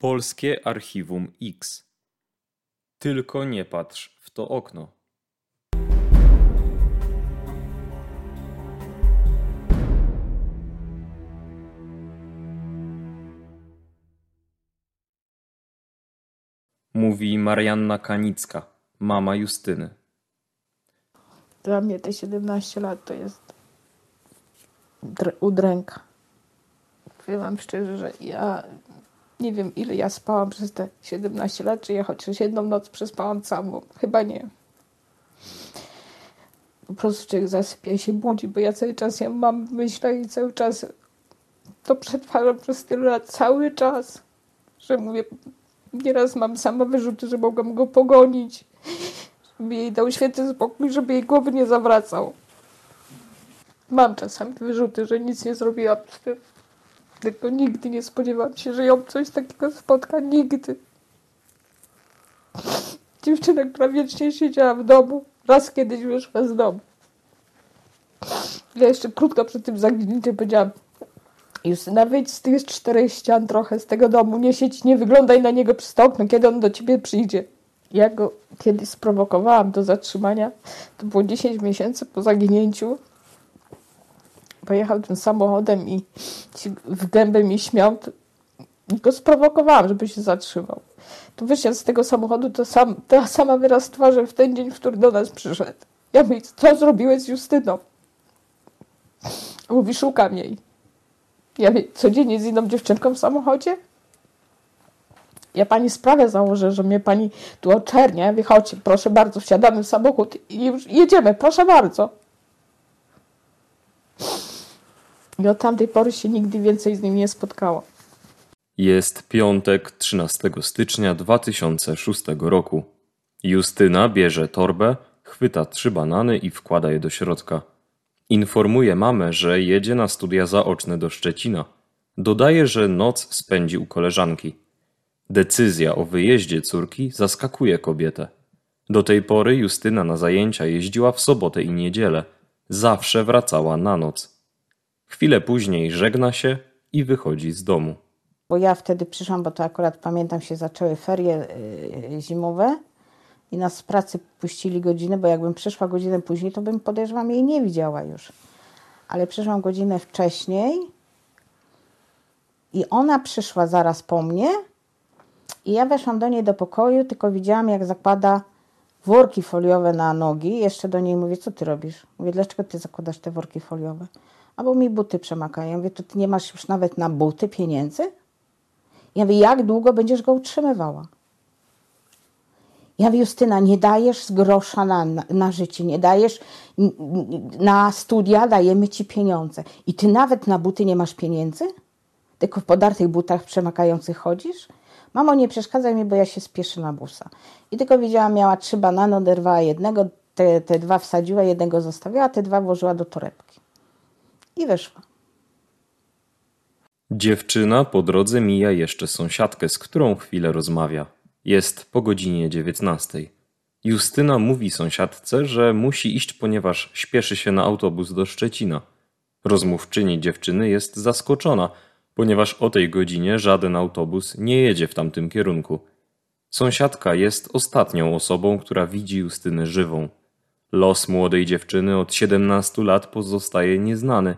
Polskie Archiwum X. Tylko nie patrz w to okno. Mówi Marianna Kanicka, mama Justyny. Dla mnie te 17 lat to jest dr- udręka. Powiem wam szczerze, że ja nie wiem ile ja spałam przez te 17 lat, czy ja chociaż jedną noc przespałam całą. Chyba nie. Po prostu człowiek zasypia się budzi, bo ja cały czas ja mam myślę i cały czas to przetwarzam przez tyle lat, cały czas, że mówię, nieraz mam sama wyrzuty, że mogłam go pogonić, żeby jej dał święty spokój, żeby jej głowy nie zawracał. Mam czasami wyrzuty, że nic nie zrobiłam, tylko nigdy nie spodziewałam się, że ją coś takiego spotka, nigdy. Dziewczyna, która wiecznie siedziała w domu, raz kiedyś wyszła z domu. Ja jeszcze krótko przed tym zaginięciem powiedziałam, Justyna, wyjdź z tych czterech ścian trochę z tego domu, nie siedź, nie wyglądaj na niego przez to okno, kiedy on do ciebie przyjdzie. Ja go kiedyś sprowokowałam do zatrzymania, to było 10 miesięcy po zaginięciu. Pojechał tym samochodem i w gębę mi śmiał, go sprowokowałam, żeby się zatrzymał. To wyszedł z tego samochodu, to sam, ta sama wyraz twarzy w ten dzień, w który do nas przyszedł. Ja mówię, co zrobiłeś z Justyną? Mówi, szukam jej. Ja mówię, codziennie z inną dziewczynką w samochodzie? Ja pani sprawę założę, że mnie pani tu oczernia. Ja mówię, proszę bardzo, wsiadamy w samochód i już jedziemy, proszę bardzo. I od tamtej pory się nigdy więcej z nim nie spotkałam. Jest piątek 13 stycznia 2006 roku. Justyna bierze torbę, chwyta trzy banany i wkłada je do środka. Informuje mamę, że jedzie na studia zaoczne do Szczecina. Dodaje, że noc spędzi u koleżanki. Decyzja o wyjeździe córki zaskakuje kobietę. Do tej pory Justyna na zajęcia jeździła w sobotę i niedzielę. Zawsze wracała na noc. Chwilę później żegna się i wychodzi z domu. Bo ja wtedy przyszłam, bo to akurat pamiętam się zaczęły ferie y, zimowe i nas z pracy puścili godzinę, bo jakbym przyszła godzinę później, to bym podejrzewam jej nie widziała już. Ale przyszłam godzinę wcześniej i ona przyszła zaraz po mnie i ja weszłam do niej do pokoju, tylko widziałam jak zakłada worki foliowe na nogi. Jeszcze do niej mówię, co ty robisz? Mówię, dlaczego ty zakładasz te worki foliowe? A bo mi buty przemakają. Ja mówię, to ty nie masz już nawet na buty pieniędzy? Ja mówię, jak długo będziesz go utrzymywała? Ja mówię, Justyna, nie dajesz z grosza na, na, na życie, nie dajesz na studia, dajemy ci pieniądze. I ty nawet na buty nie masz pieniędzy? Tylko w podartych butach przemakających chodzisz? Mamo, nie przeszkadzaj mi, bo ja się spieszę na busa. I tylko widziałam, miała trzy banany, oderwała jednego, te, te dwa wsadziła, jednego zostawiła, te dwa włożyła do torebki. I. Dziewczyna po drodze mija jeszcze sąsiadkę, z którą chwilę rozmawia. Jest po godzinie dziewiętnastej. Justyna mówi sąsiadce, że musi iść, ponieważ śpieszy się na autobus do Szczecina. Rozmówczyni dziewczyny jest zaskoczona, ponieważ o tej godzinie żaden autobus nie jedzie w tamtym kierunku. Sąsiadka jest ostatnią osobą, która widzi Justynę żywą. Los młodej dziewczyny od 17 lat pozostaje nieznany,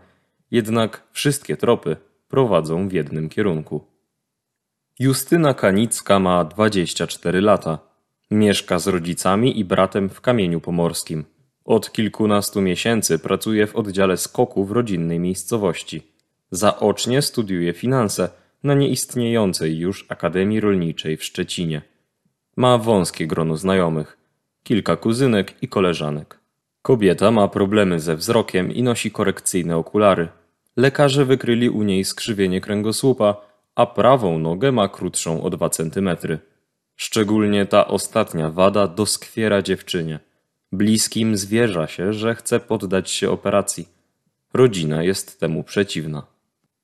jednak wszystkie tropy prowadzą w jednym kierunku. Justyna Kanicka ma 24 lata. Mieszka z rodzicami i bratem w Kamieniu Pomorskim. Od kilkunastu miesięcy pracuje w oddziale skoku w rodzinnej miejscowości. Zaocznie studiuje finanse na nieistniejącej już Akademii Rolniczej w Szczecinie. Ma wąskie grono znajomych, kilka kuzynek i koleżanek. Kobieta ma problemy ze wzrokiem i nosi korekcyjne okulary. Lekarze wykryli u niej skrzywienie kręgosłupa, a prawą nogę ma krótszą o 2 cm. Szczególnie ta ostatnia wada doskwiera dziewczynie. Bliskim zwierza się, że chce poddać się operacji. Rodzina jest temu przeciwna.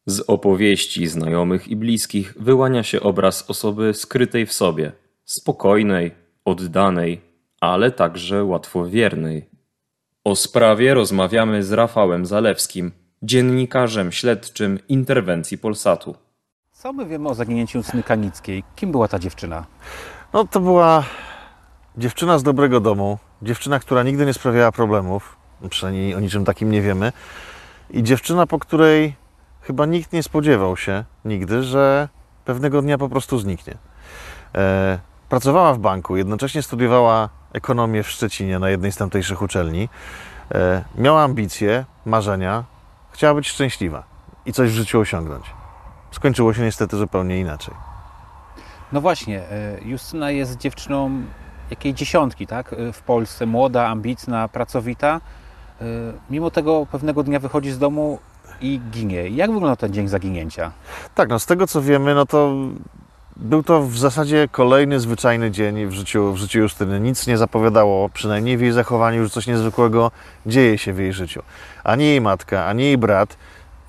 Z opowieści znajomych i bliskich wyłania się obraz osoby skrytej w sobie, spokojnej, oddanej, ale także łatwowiernej. O sprawie rozmawiamy z Rafałem Zalewskim, dziennikarzem śledczym interwencji Polsatu. Co my wiemy o zaginięciu Justyny Kanickiej? Kim była ta dziewczyna? No to była dziewczyna z dobrego domu, dziewczyna, która nigdy nie sprawiała problemów, przynajmniej o niczym takim nie wiemy. I dziewczyna, po której chyba nikt nie spodziewał się nigdy, że pewnego dnia po prostu zniknie. E, pracowała w banku, jednocześnie studiowała ekonomię w Szczecinie na jednej z tamtejszych uczelni. E, miała ambicje, marzenia, chciała być szczęśliwa i coś w życiu osiągnąć. Skończyło się niestety zupełnie inaczej. No właśnie, e, Justyna jest dziewczyną jakiej dziesiątki, tak? E, W Polsce, młoda, ambitna, pracowita. E, Mimo tego pewnego dnia wychodzi z domu i ginie. Jak wygląda ten dzień zaginięcia? Tak, no z tego co wiemy, no to był to w zasadzie kolejny zwyczajny dzień w życiu, w życiu Justyny. Nic nie zapowiadało, przynajmniej w jej zachowaniu, że coś niezwykłego dzieje się w jej życiu. Ani jej matka, ani jej brat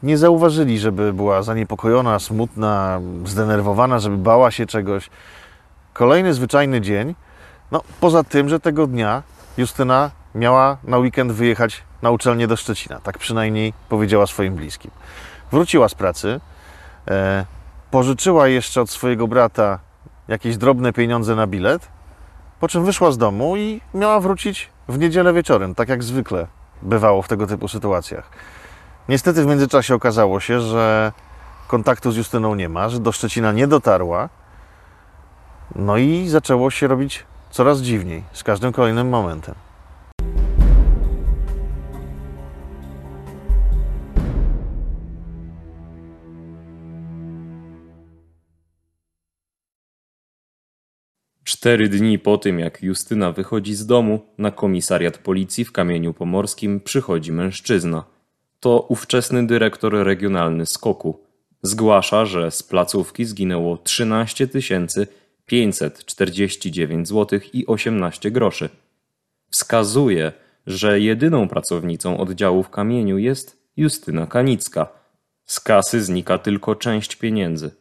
nie zauważyli, żeby była zaniepokojona, smutna, zdenerwowana, żeby bała się czegoś. Kolejny zwyczajny dzień. No, poza tym, że tego dnia Justyna miała na weekend wyjechać na uczelnię do Szczecina. Tak przynajmniej powiedziała swoim bliskim. Wróciła z pracy, e, pożyczyła jeszcze od swojego brata jakieś drobne pieniądze na bilet, po czym wyszła z domu i miała wrócić w niedzielę wieczorem, tak jak zwykle bywało w tego typu sytuacjach. Niestety w międzyczasie okazało się, że kontaktu z Justyną nie ma, że do Szczecina nie dotarła. No i zaczęło się robić coraz dziwniej z każdym kolejnym momentem. Cztery dni po tym, jak Justyna wychodzi z domu, na komisariat policji w Kamieniu Pomorskim przychodzi mężczyzna. To ówczesny dyrektor regionalny Skoku. Zgłasza, że z placówki zginęło 13 549 zł i 18 groszy. Wskazuje, że jedyną pracownicą oddziału w Kamieniu jest Justyna Kanicka. Z kasy znika tylko część pieniędzy.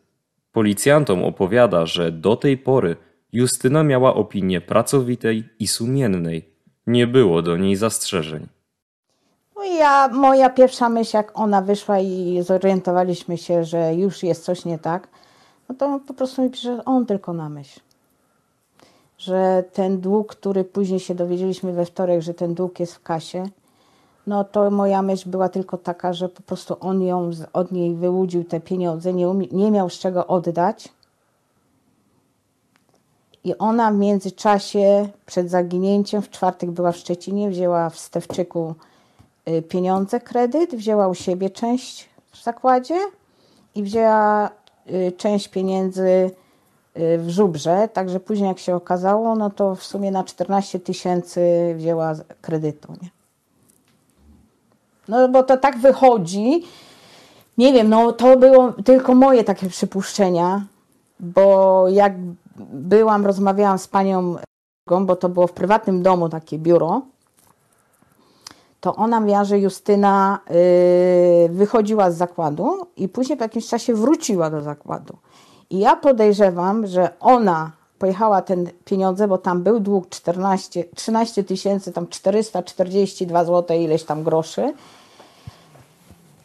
Policjantom opowiada, że do tej pory Justyna miała opinię pracowitej i sumiennej. Nie było do niej zastrzeżeń. No ja, moja pierwsza myśl, jak ona wyszła i zorientowaliśmy się, że już jest coś nie tak, no to po prostu mi pisze, on tylko na myśl. Że ten dług, który później się dowiedzieliśmy we wtorek, że ten dług jest w kasie, no to moja myśl była tylko taka, że po prostu on ją od niej wyłudził te pieniądze, nie, umie, nie miał z czego oddać. I ona w międzyczasie, przed zaginięciem, w czwartek była w Szczecinie, wzięła w Stewczyku y, pieniądze, kredyt, wzięła u siebie część w zakładzie i wzięła y, część pieniędzy y, w żubrze, także później jak się okazało, no to w sumie na 14 tysięcy wzięła kredytu, nie? No bo to tak wychodzi, nie wiem, no to było tylko moje takie przypuszczenia, bo jak byłam, rozmawiałam z panią, bo to było w prywatnym domu takie biuro, to ona miała, że Justyna y, wychodziła z zakładu i później po jakimś czasie wróciła do zakładu. I ja podejrzewam, że ona pojechała ten pieniądze, bo tam był dług 14, 13 tysięcy, tam 442 zł, ileś tam groszy.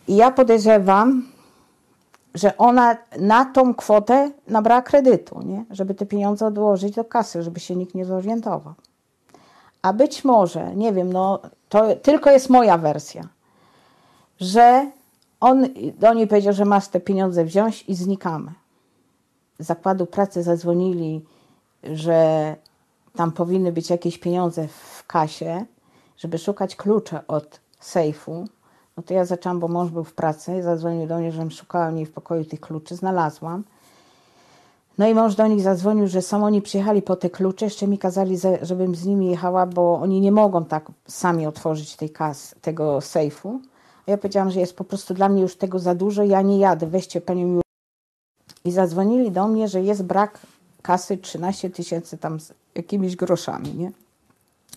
I ja podejrzewam, że ona na tą kwotę nabrała kredytu, nie? żeby te pieniądze odłożyć do kasy, żeby się nikt nie zorientował. A być może, nie wiem, no to tylko jest moja wersja, że on do niej powiedział, że masz te pieniądze wziąć i znikamy. Z zakładu pracy zadzwonili, że tam powinny być jakieś pieniądze w kasie, żeby szukać klucze od sejfu. No to ja zaczęłam, bo mąż był w pracy, zadzwonił do mnie, żebym szukała niej w pokoju tych kluczy, znalazłam. No i mąż do nich zadzwonił, że są oni przyjechali po te klucze, jeszcze mi kazali, żebym z nimi jechała, bo oni nie mogą tak sami otworzyć tej kas, tego sejfu. A ja powiedziałam, że jest po prostu dla mnie już tego za dużo, ja nie jadę, weźcie panią I zadzwonili do mnie, że jest brak kasy 13 tysięcy tam z jakimiś groszami, nie?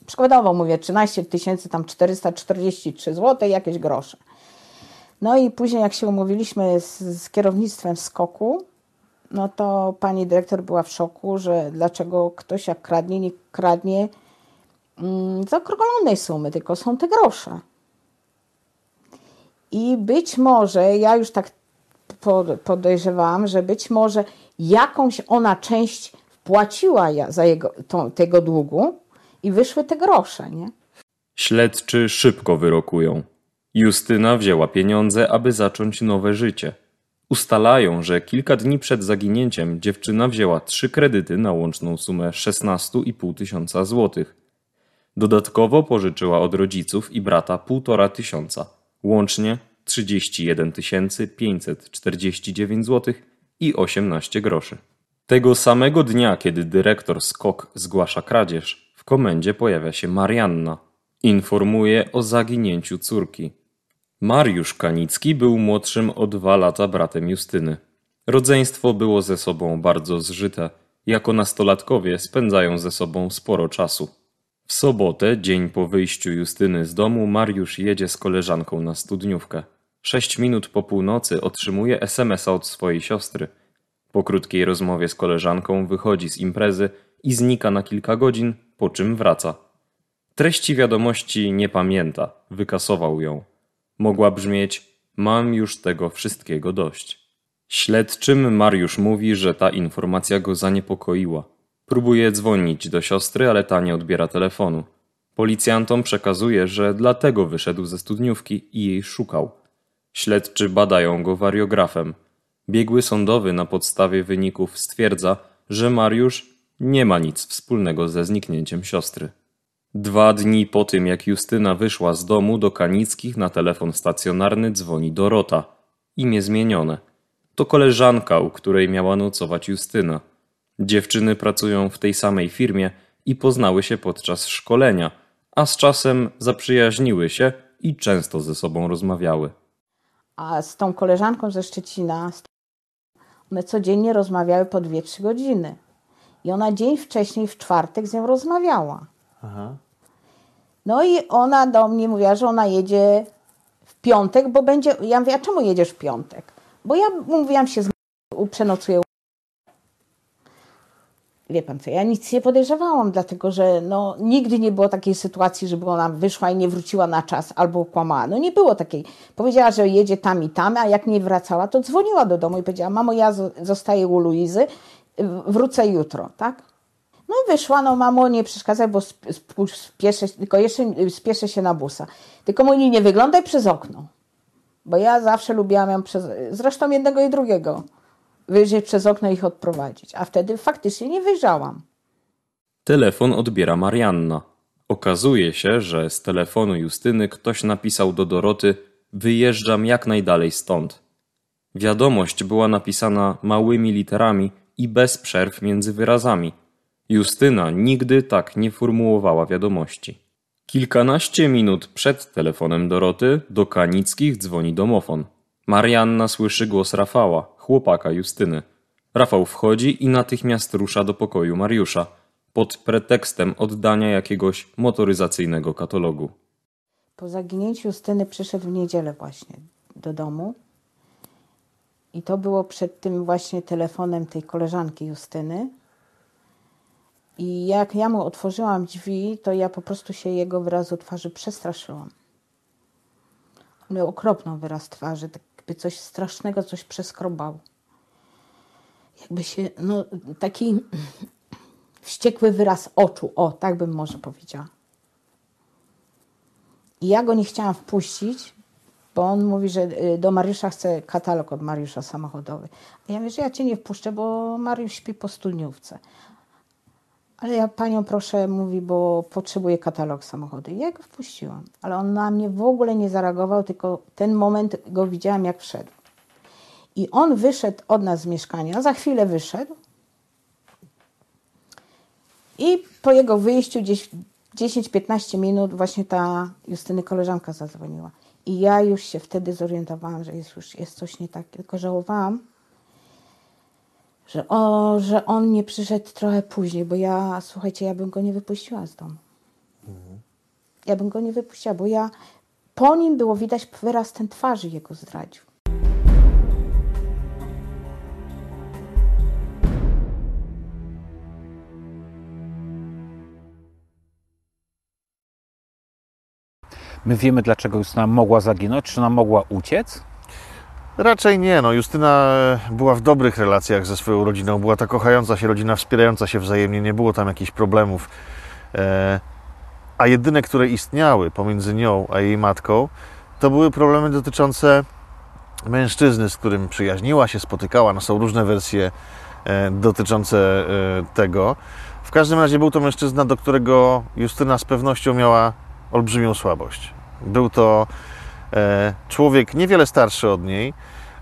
Przykładowo mówię, 13 tysięcy tam 443 zł, jakieś grosze. No i później jak się umówiliśmy z, z kierownictwem skoku, no to pani dyrektor była w szoku, że dlaczego ktoś jak kradnie, nie kradnie mm, z okrąglonej sumy, tylko są te grosze. I być może ja już tak pod- podejrzewałam, że być może jakąś ona część wpłaciła za jego, tego długu i wyszły te grosze, nie? Śledczy szybko wyrokują. Justyna wzięła pieniądze, aby zacząć nowe życie. Ustalają, że kilka dni przed zaginięciem dziewczyna wzięła trzy kredyty na łączną sumę 16,5 tysiąca złotych. Dodatkowo pożyczyła od rodziców i brata półtora tysiąca, łącznie 31 549 zł i 18 groszy. Tego samego dnia, kiedy dyrektor SKOK zgłasza kradzież, komendzie pojawia się Marianna. Informuje o zaginięciu córki. Mariusz Kanicki był młodszym o dwa lata bratem Justyny. Rodzeństwo było ze sobą bardzo zżyte. Jako nastolatkowie spędzają ze sobą sporo czasu. W sobotę, dzień po wyjściu Justyny z domu, Mariusz jedzie z koleżanką na studniówkę. Sześć minut po północy otrzymuje SMS-a od swojej siostry. Po krótkiej rozmowie z koleżanką wychodzi z imprezy i znika na kilka godzin, po czym wraca. Treści wiadomości nie pamięta, wykasował ją. Mogła brzmieć: Mam już tego wszystkiego dość. Śledczym Mariusz mówi, że ta informacja go zaniepokoiła. Próbuje dzwonić do siostry, ale ta nie odbiera telefonu. Policjantom przekazuje, że dlatego wyszedł ze studniówki i jej szukał. Śledczy badają go wariografem. Biegły sądowy na podstawie wyników stwierdza, że Mariusz nie ma nic wspólnego ze zniknięciem siostry. Dwa dni po tym, jak Justyna wyszła z domu do Kanickich na telefon stacjonarny dzwoni Dorota. Imię zmienione. To koleżanka, u której miała nocować Justyna. Dziewczyny pracują w tej samej firmie i poznały się podczas szkolenia, a z czasem zaprzyjaźniły się i często ze sobą rozmawiały. A z tą koleżanką ze Szczecina, one codziennie rozmawiały po 2-3 godziny. I ona dzień wcześniej, w czwartek, z nią rozmawiała. No i ona do mnie mówiła, że ona jedzie w piątek, bo będzie. Ja mówię, a czemu jedziesz w piątek? Bo ja mówiłam się z przenocuję. Wie pan co, ja nic nie podejrzewałam, dlatego że no, nigdy nie było takiej sytuacji, żeby ona wyszła i nie wróciła na czas albo kłamała. No nie było takiej. Powiedziała, że jedzie tam i tam, a jak nie wracała, to dzwoniła do domu i powiedziała, mamo, ja zo- zostaję u Luizy, wrócę jutro, tak? No wyszła, no mamo, nie przeszkadzaj, bo sp- sp- spieszę, tylko jeszcze spieszę się na busa. Tylko mówi, nie wyglądaj przez okno. Bo ja zawsze lubiłam ją przez, zresztą jednego i drugiego, wyjrzeć przez okno i ich odprowadzić. A wtedy faktycznie nie wyjrzałam. Telefon odbiera Marianna. Okazuje się, że z telefonu Justyny ktoś napisał do Doroty: Wyjeżdżam jak najdalej stąd. Wiadomość była napisana małymi literami i bez przerw między wyrazami. Justyna nigdy tak nie formułowała wiadomości. Kilkanaście minut przed telefonem Doroty do Kanickich dzwoni domofon. Marianna słyszy głos Rafała, chłopaka Justyny. Rafał wchodzi i natychmiast rusza do pokoju Mariusza pod pretekstem oddania jakiegoś motoryzacyjnego katalogu. Po zaginięciu Justyny przyszedł w niedzielę właśnie do domu. I to było przed tym właśnie telefonem tej koleżanki Justyny. I jak ja mu otworzyłam drzwi, to ja po prostu się jego wyrazu twarzy przestraszyłam. On miał okropną wyraz twarzy, tak jakby coś strasznego, coś przeskrobał. Jakby się, no taki wściekły wyraz oczu, o, tak bym może powiedziała. I ja go nie chciałam wpuścić, bo on mówi, że y, do Mariusza chce katalog od Mariusza samochodowy. A ja mówię, że ja cię nie wpuszczę, bo Mariusz śpi po studniówce. Ale ja panią proszę, mówi, bo potrzebuję katalog samochodu. I ja go wpuściłam. Ale on na mnie w ogóle nie zareagował, tylko ten moment go widziałam, jak wszedł. I on wyszedł od nas z mieszkania, za chwilę wyszedł. I po jego wyjściu gdzieś 10-15 minut właśnie ta Justyny koleżanka zadzwoniła. I ja już się wtedy zorientowałam, że jest już jest coś nie tak. Tylko żałowałam, że, o, że on nie przyszedł trochę później, bo ja, słuchajcie, ja bym go nie wypuściła z domu. Ja bym go nie wypuściła, bo ja po nim było widać wyraz ten twarzy jego zdradził. My wiemy, dlaczego Justyna mogła zaginąć, czy ona mogła uciec? Raczej nie. No, Justyna była w dobrych relacjach ze swoją rodziną. Była ta kochająca się rodzina, wspierająca się wzajemnie. Nie było tam jakichś problemów. E, a jedyne, które istniały pomiędzy nią a jej matką, to były problemy dotyczące mężczyzny, z którym przyjaźniła się, spotykała. No, są różne wersje e, dotyczące e, tego. W każdym razie był to mężczyzna, do którego Justyna z pewnością miała olbrzymią słabość. Był to e, człowiek niewiele starszy od niej,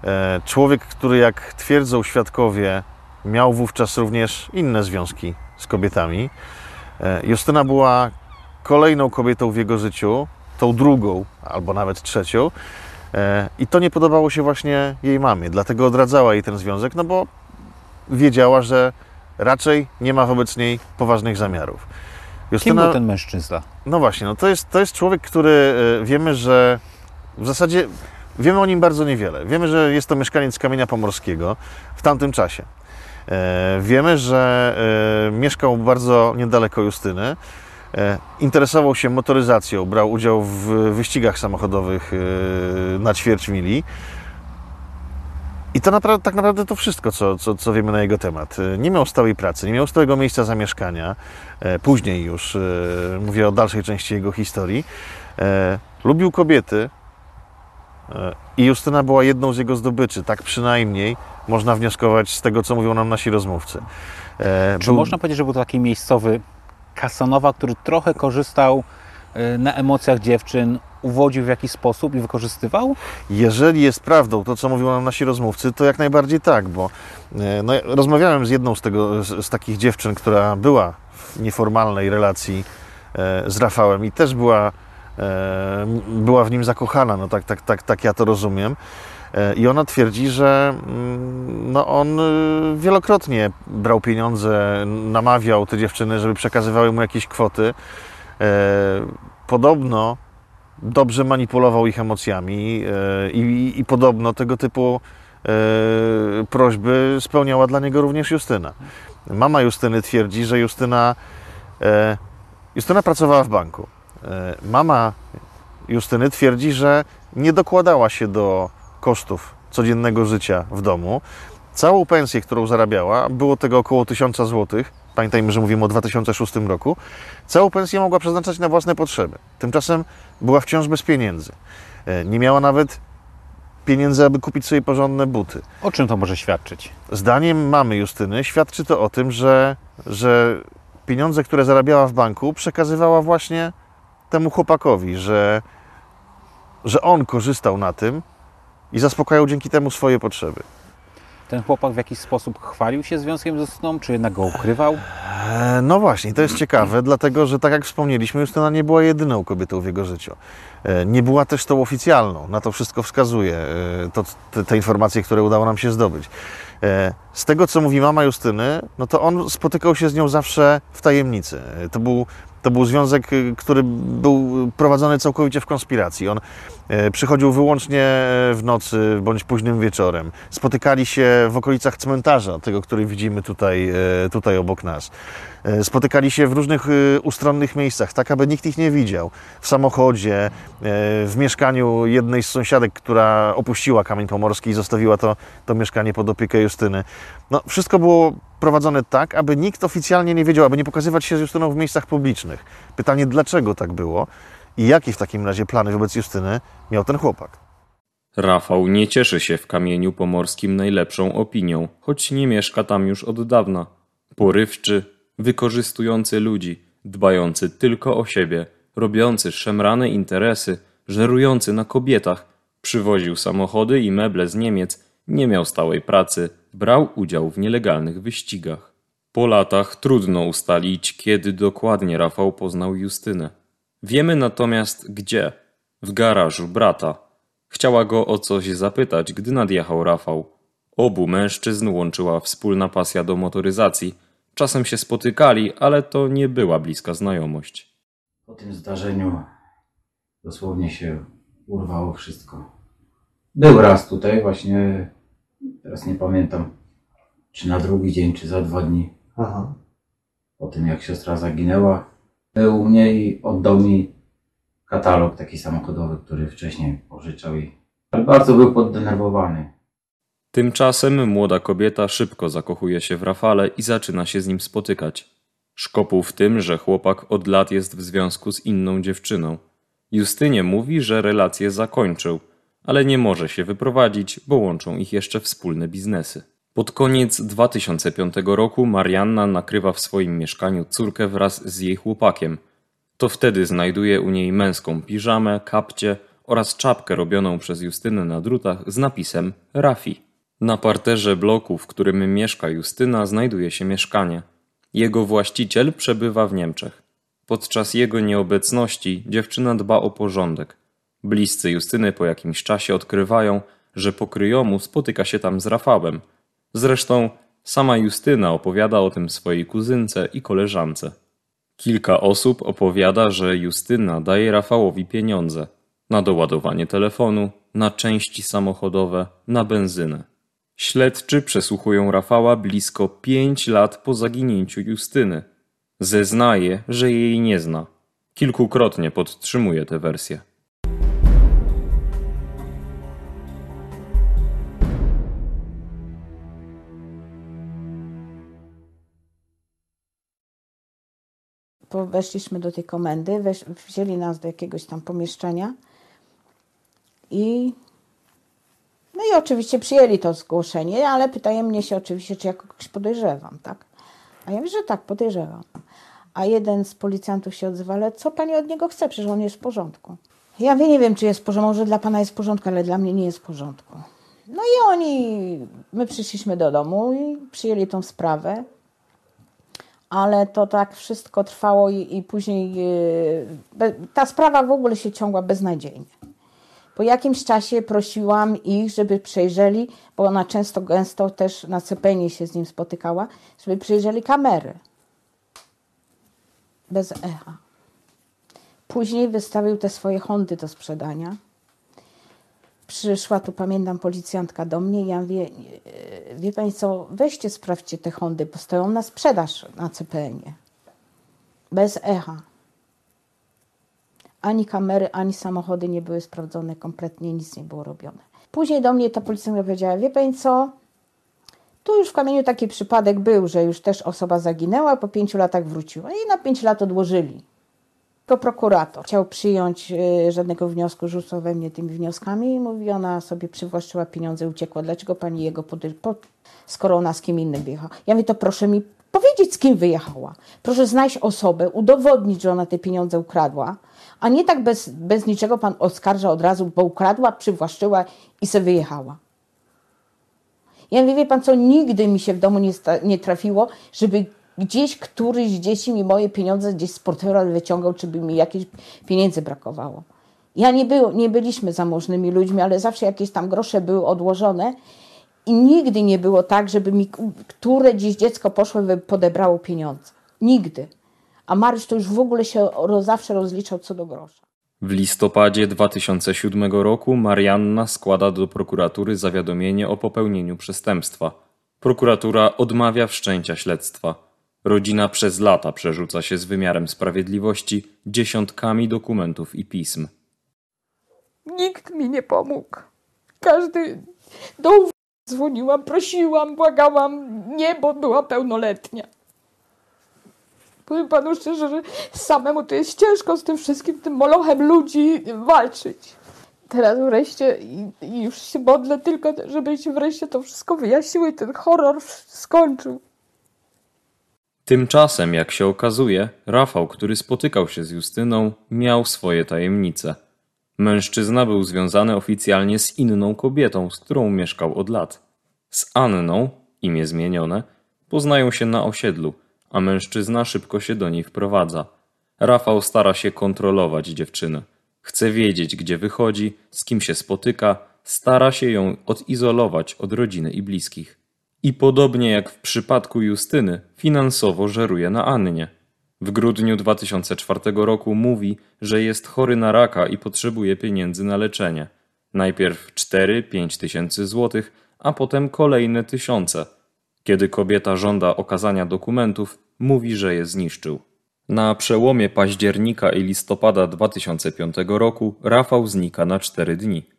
e, człowiek, który, jak twierdzą świadkowie, miał wówczas również inne związki z kobietami. E, Justyna była kolejną kobietą w jego życiu, tą drugą albo nawet trzecią. I to nie podobało się właśnie jej mamie, dlatego odradzała jej ten związek, no bo wiedziała, że raczej nie ma wobec niej poważnych zamiarów. Kim był ten mężczyzna? No właśnie, no to, jest, to jest człowiek, który e, wiemy, że w zasadzie wiemy o nim bardzo niewiele. Wiemy, że jest to mieszkaniec Kamienia Pomorskiego w tamtym czasie. E, Wiemy, że e, mieszkał bardzo niedaleko Justyny. Interesował się motoryzacją, brał udział w wyścigach samochodowych na ćwierć mili. I to napra- tak naprawdę to wszystko, co, co, co wiemy na jego temat. E, Nie miał stałej pracy, nie miał stałego miejsca zamieszkania. E, Później już, e, mówię o dalszej części jego historii. E, Lubił kobiety i Justyna była jedną z jego zdobyczy. Tak przynajmniej można wnioskować z tego, co mówią nam nasi rozmówcy. Czy można powiedzieć, że był to taki miejscowy Kasanowa, który trochę korzystał y, na emocjach dziewczyn, uwodził w jakiś sposób i wykorzystywał? Jeżeli jest prawdą to, co mówią nam nasi rozmówcy, to jak najbardziej tak, bo e, no, rozmawiałem z jedną z, tego, z, z takich dziewczyn, która była w nieformalnej relacji e, z Rafałem i też była, e, była w nim zakochana, no tak, tak, tak, tak ja to rozumiem. I ona twierdzi, że mm, no, on wielokrotnie brał pieniądze, namawiał te dziewczyny, żeby przekazywały mu jakieś kwoty. Podobno dobrze manipulował ich emocjami e, i, i podobno tego typu e, prośby spełniała dla niego również Justyna. Mama Justyny twierdzi, że Justyna, e, Justyna pracowała w banku. Mama Justyny twierdzi, że nie dokładała się do kosztów codziennego życia w domu. Całą pensję, którą zarabiała, było tego około 1000 zł. Pamiętajmy, że mówimy o 2006 roku. Całą pensję mogła przeznaczać na własne potrzeby. Tymczasem była wciąż bez pieniędzy. E, Nie miała nawet pieniędzy, aby kupić sobie porządne buty. O czym to może świadczyć? Zdaniem mamy Justyny świadczy to o tym, że, że pieniądze, które zarabiała w banku, przekazywała właśnie temu chłopakowi, że, że on korzystał na tym i zaspokajał dzięki temu swoje potrzeby. Ten chłopak w jakiś sposób chwalił się związkiem z Justyną, czy jednak go ukrywał? E, No właśnie, to jest ciekawe, dlatego że tak jak wspomnieliśmy, Justyna nie była jedyną kobietą w jego życiu. E, Nie była też tą oficjalną, na to wszystko wskazuje e, to, te, te informacje, które udało nam się zdobyć. Z tego, co mówi mama Justyny, no to on spotykał się z nią zawsze w tajemnicy. To był, to był związek, y, który był prowadzony całkowicie w konspiracji. On przychodził wyłącznie w nocy bądź późnym wieczorem. Spotykali się w okolicach cmentarza, tego, który widzimy tutaj, e, tutaj obok nas. E, Spotykali się w różnych e, ustronnych miejscach, tak aby nikt ich nie widział. W samochodzie, e, w mieszkaniu jednej z sąsiadek, która opuściła Kamień Pomorski i zostawiła to, to mieszkanie pod opiekę Justyny. No, wszystko było prowadzone tak, aby nikt oficjalnie nie wiedział, aby nie pokazywać się z Justyną w miejscach publicznych. Pytanie, dlaczego tak było i jakie w takim razie plany wobec Justyny miał ten chłopak? Rafał nie cieszy się w kamieniu pomorskim najlepszą opinią, choć nie mieszka tam już od dawna. Porywczy, wykorzystujący ludzi, dbający tylko o siebie, robiący szemrane interesy, żerujący na kobietach, przywoził samochody i meble z Niemiec, nie miał stałej pracy, brał udział w nielegalnych wyścigach. Po latach trudno ustalić, kiedy dokładnie Rafał poznał Justynę. Wiemy natomiast gdzie. W garażu brata. Chciała go o coś zapytać, gdy nadjechał Rafał. Obu mężczyzn łączyła wspólna pasja do motoryzacji. Czasem się spotykali, ale to nie była bliska znajomość. Po tym zdarzeniu dosłownie się urwało wszystko. Był raz tutaj właśnie, teraz nie pamiętam, czy na drugi dzień, czy za dwa dni po tym jak siostra zaginęła. Był u mnie i oddał mi katalog taki samochodowy, który wcześniej pożyczał i bardzo był poddenerwowany. Tymczasem młoda kobieta szybko zakochuje się w Rafale i zaczyna się z nim spotykać. Szkopuł w tym, że chłopak od lat jest w związku z inną dziewczyną. Justynie mówi, że relację zakończył, ale nie może się wyprowadzić, bo łączą ich jeszcze wspólne biznesy. Pod koniec 2005 roku Marianna nakrywa w swoim mieszkaniu córkę wraz z jej chłopakiem. To wtedy znajduje u niej męską piżamę, kapcie oraz czapkę robioną przez Justynę na drutach z napisem Rafi. Na parterze bloku, w którym mieszka Justyna, znajduje się mieszkanie. Jego właściciel przebywa w Niemczech. Podczas jego nieobecności dziewczyna dba o porządek. Bliscy Justyny po jakimś czasie odkrywają, że po kryjomu spotyka się tam z Rafałem. Zresztą sama Justyna opowiada o tym swojej kuzynce i koleżance. Kilka osób opowiada, że Justyna daje Rafałowi pieniądze na doładowanie telefonu, na części samochodowe, na benzynę. Śledczy przesłuchują Rafała blisko pięć lat po zaginięciu Justyny. Zeznaje, że jej nie zna. Kilkukrotnie podtrzymuje tę wersję. Weszliśmy do tej komendy, wzięli nas do jakiegoś tam pomieszczenia i no i oczywiście przyjęli to zgłoszenie, ale pytają mnie się oczywiście, czy ja kogoś podejrzewam, tak? A ja mówię, że tak, podejrzewam. A jeden z policjantów się odzywa, ale co pani od niego chce? Przecież on jest w porządku. Ja mówię, nie wiem, czy jest w porządku, może dla pana jest w porządku, ale dla mnie nie jest w porządku. No i oni, my przyszliśmy do domu i przyjęli tą sprawę ale to tak wszystko trwało i, i później yy, ta sprawa w ogóle się ciągła beznadziejnie. Po jakimś czasie prosiłam ich, żeby przejrzeli, bo ona często, gęsto też na cepenie się z nim spotykała, żeby przejrzeli kamery. Bez echa. Później wystawił te swoje Hondy do sprzedania. Przyszła tu, pamiętam, policjantka do mnie i ja mówię, wie pani co, weźcie, sprawdźcie te Hondy, bo stoją na sprzedaż na CPN-ie. Bez echa. Ani kamery, ani samochody nie były sprawdzone, kompletnie nic nie było robione. Później do mnie ta policjantka powiedziała, wie pani co, tu już w kamieniu taki przypadek był, że już też osoba zaginęła, po pięciu latach wróciła i na pięć lat odłożyli. To prokurator chciał przyjąć y, żadnego wniosku, rzucał we mnie tymi wnioskami i mówi, ona sobie przywłaszczyła pieniądze, uciekła. Dlaczego pani jego podejrzewa, po, skoro ona z kim innym wyjechała? Ja mówię, to proszę mi powiedzieć, z kim wyjechała. Proszę znaleźć osobę, udowodnić, że ona te pieniądze ukradła, a nie tak bez, bez niczego pan oskarża od razu, bo ukradła, przywłaszczyła i se wyjechała. Ja mówię, wie pan co, nigdy mi się w domu nie, nie trafiło, żeby gdzieś któryś z dzieci mi moje pieniądze gdzieś z portfela wyciągał, czy by mi jakieś pieniędzy brakowało. Ja nie, było, nie byliśmy zamożnymi ludźmi, ale zawsze jakieś tam grosze były odłożone i nigdy nie było tak, żeby mi które dziś dziecko poszło i podebrało pieniądze. Nigdy. A Maryś to już w ogóle się zawsze rozliczał co do grosza. W listopadzie 2007 roku Marianna składa do prokuratury zawiadomienie o popełnieniu przestępstwa. Prokuratura odmawia wszczęcia śledztwa. Rodzina przez lata przerzuca się z wymiarem sprawiedliwości dziesiątkami dokumentów i pism. Nikt mi nie pomógł. Każdy do dzwoniłam, prosiłam, błagałam. Nie, bo była pełnoletnia. Powiem panu szczerze, że samemu to jest ciężko z tym wszystkim, tym molochem ludzi walczyć. Teraz wreszcie i, już się modlę tylko, żeby się wreszcie to wszystko wyjaśniło i ten horror skończył. Tymczasem, jak się okazuje, Rafał, który spotykał się z Justyną, miał swoje tajemnice. Mężczyzna był związany oficjalnie z inną kobietą, z którą mieszkał od lat. Z Anną, imię zmienione, poznają się na osiedlu, a mężczyzna szybko się do niej wprowadza. Rafał stara się kontrolować dziewczynę. Chce wiedzieć, gdzie wychodzi, z kim się spotyka, stara się ją odizolować od rodziny i bliskich. I podobnie jak w przypadku Justyny, finansowo żeruje na Annie. W grudniu 2004 roku mówi, że jest chory na raka i potrzebuje pieniędzy na leczenie. Najpierw 4-5 tysięcy złotych, a potem kolejne tysiące. Kiedy kobieta żąda okazania dokumentów, mówi, że je zniszczył. Na przełomie października i listopada 2005 roku Rafał znika na 4 dni.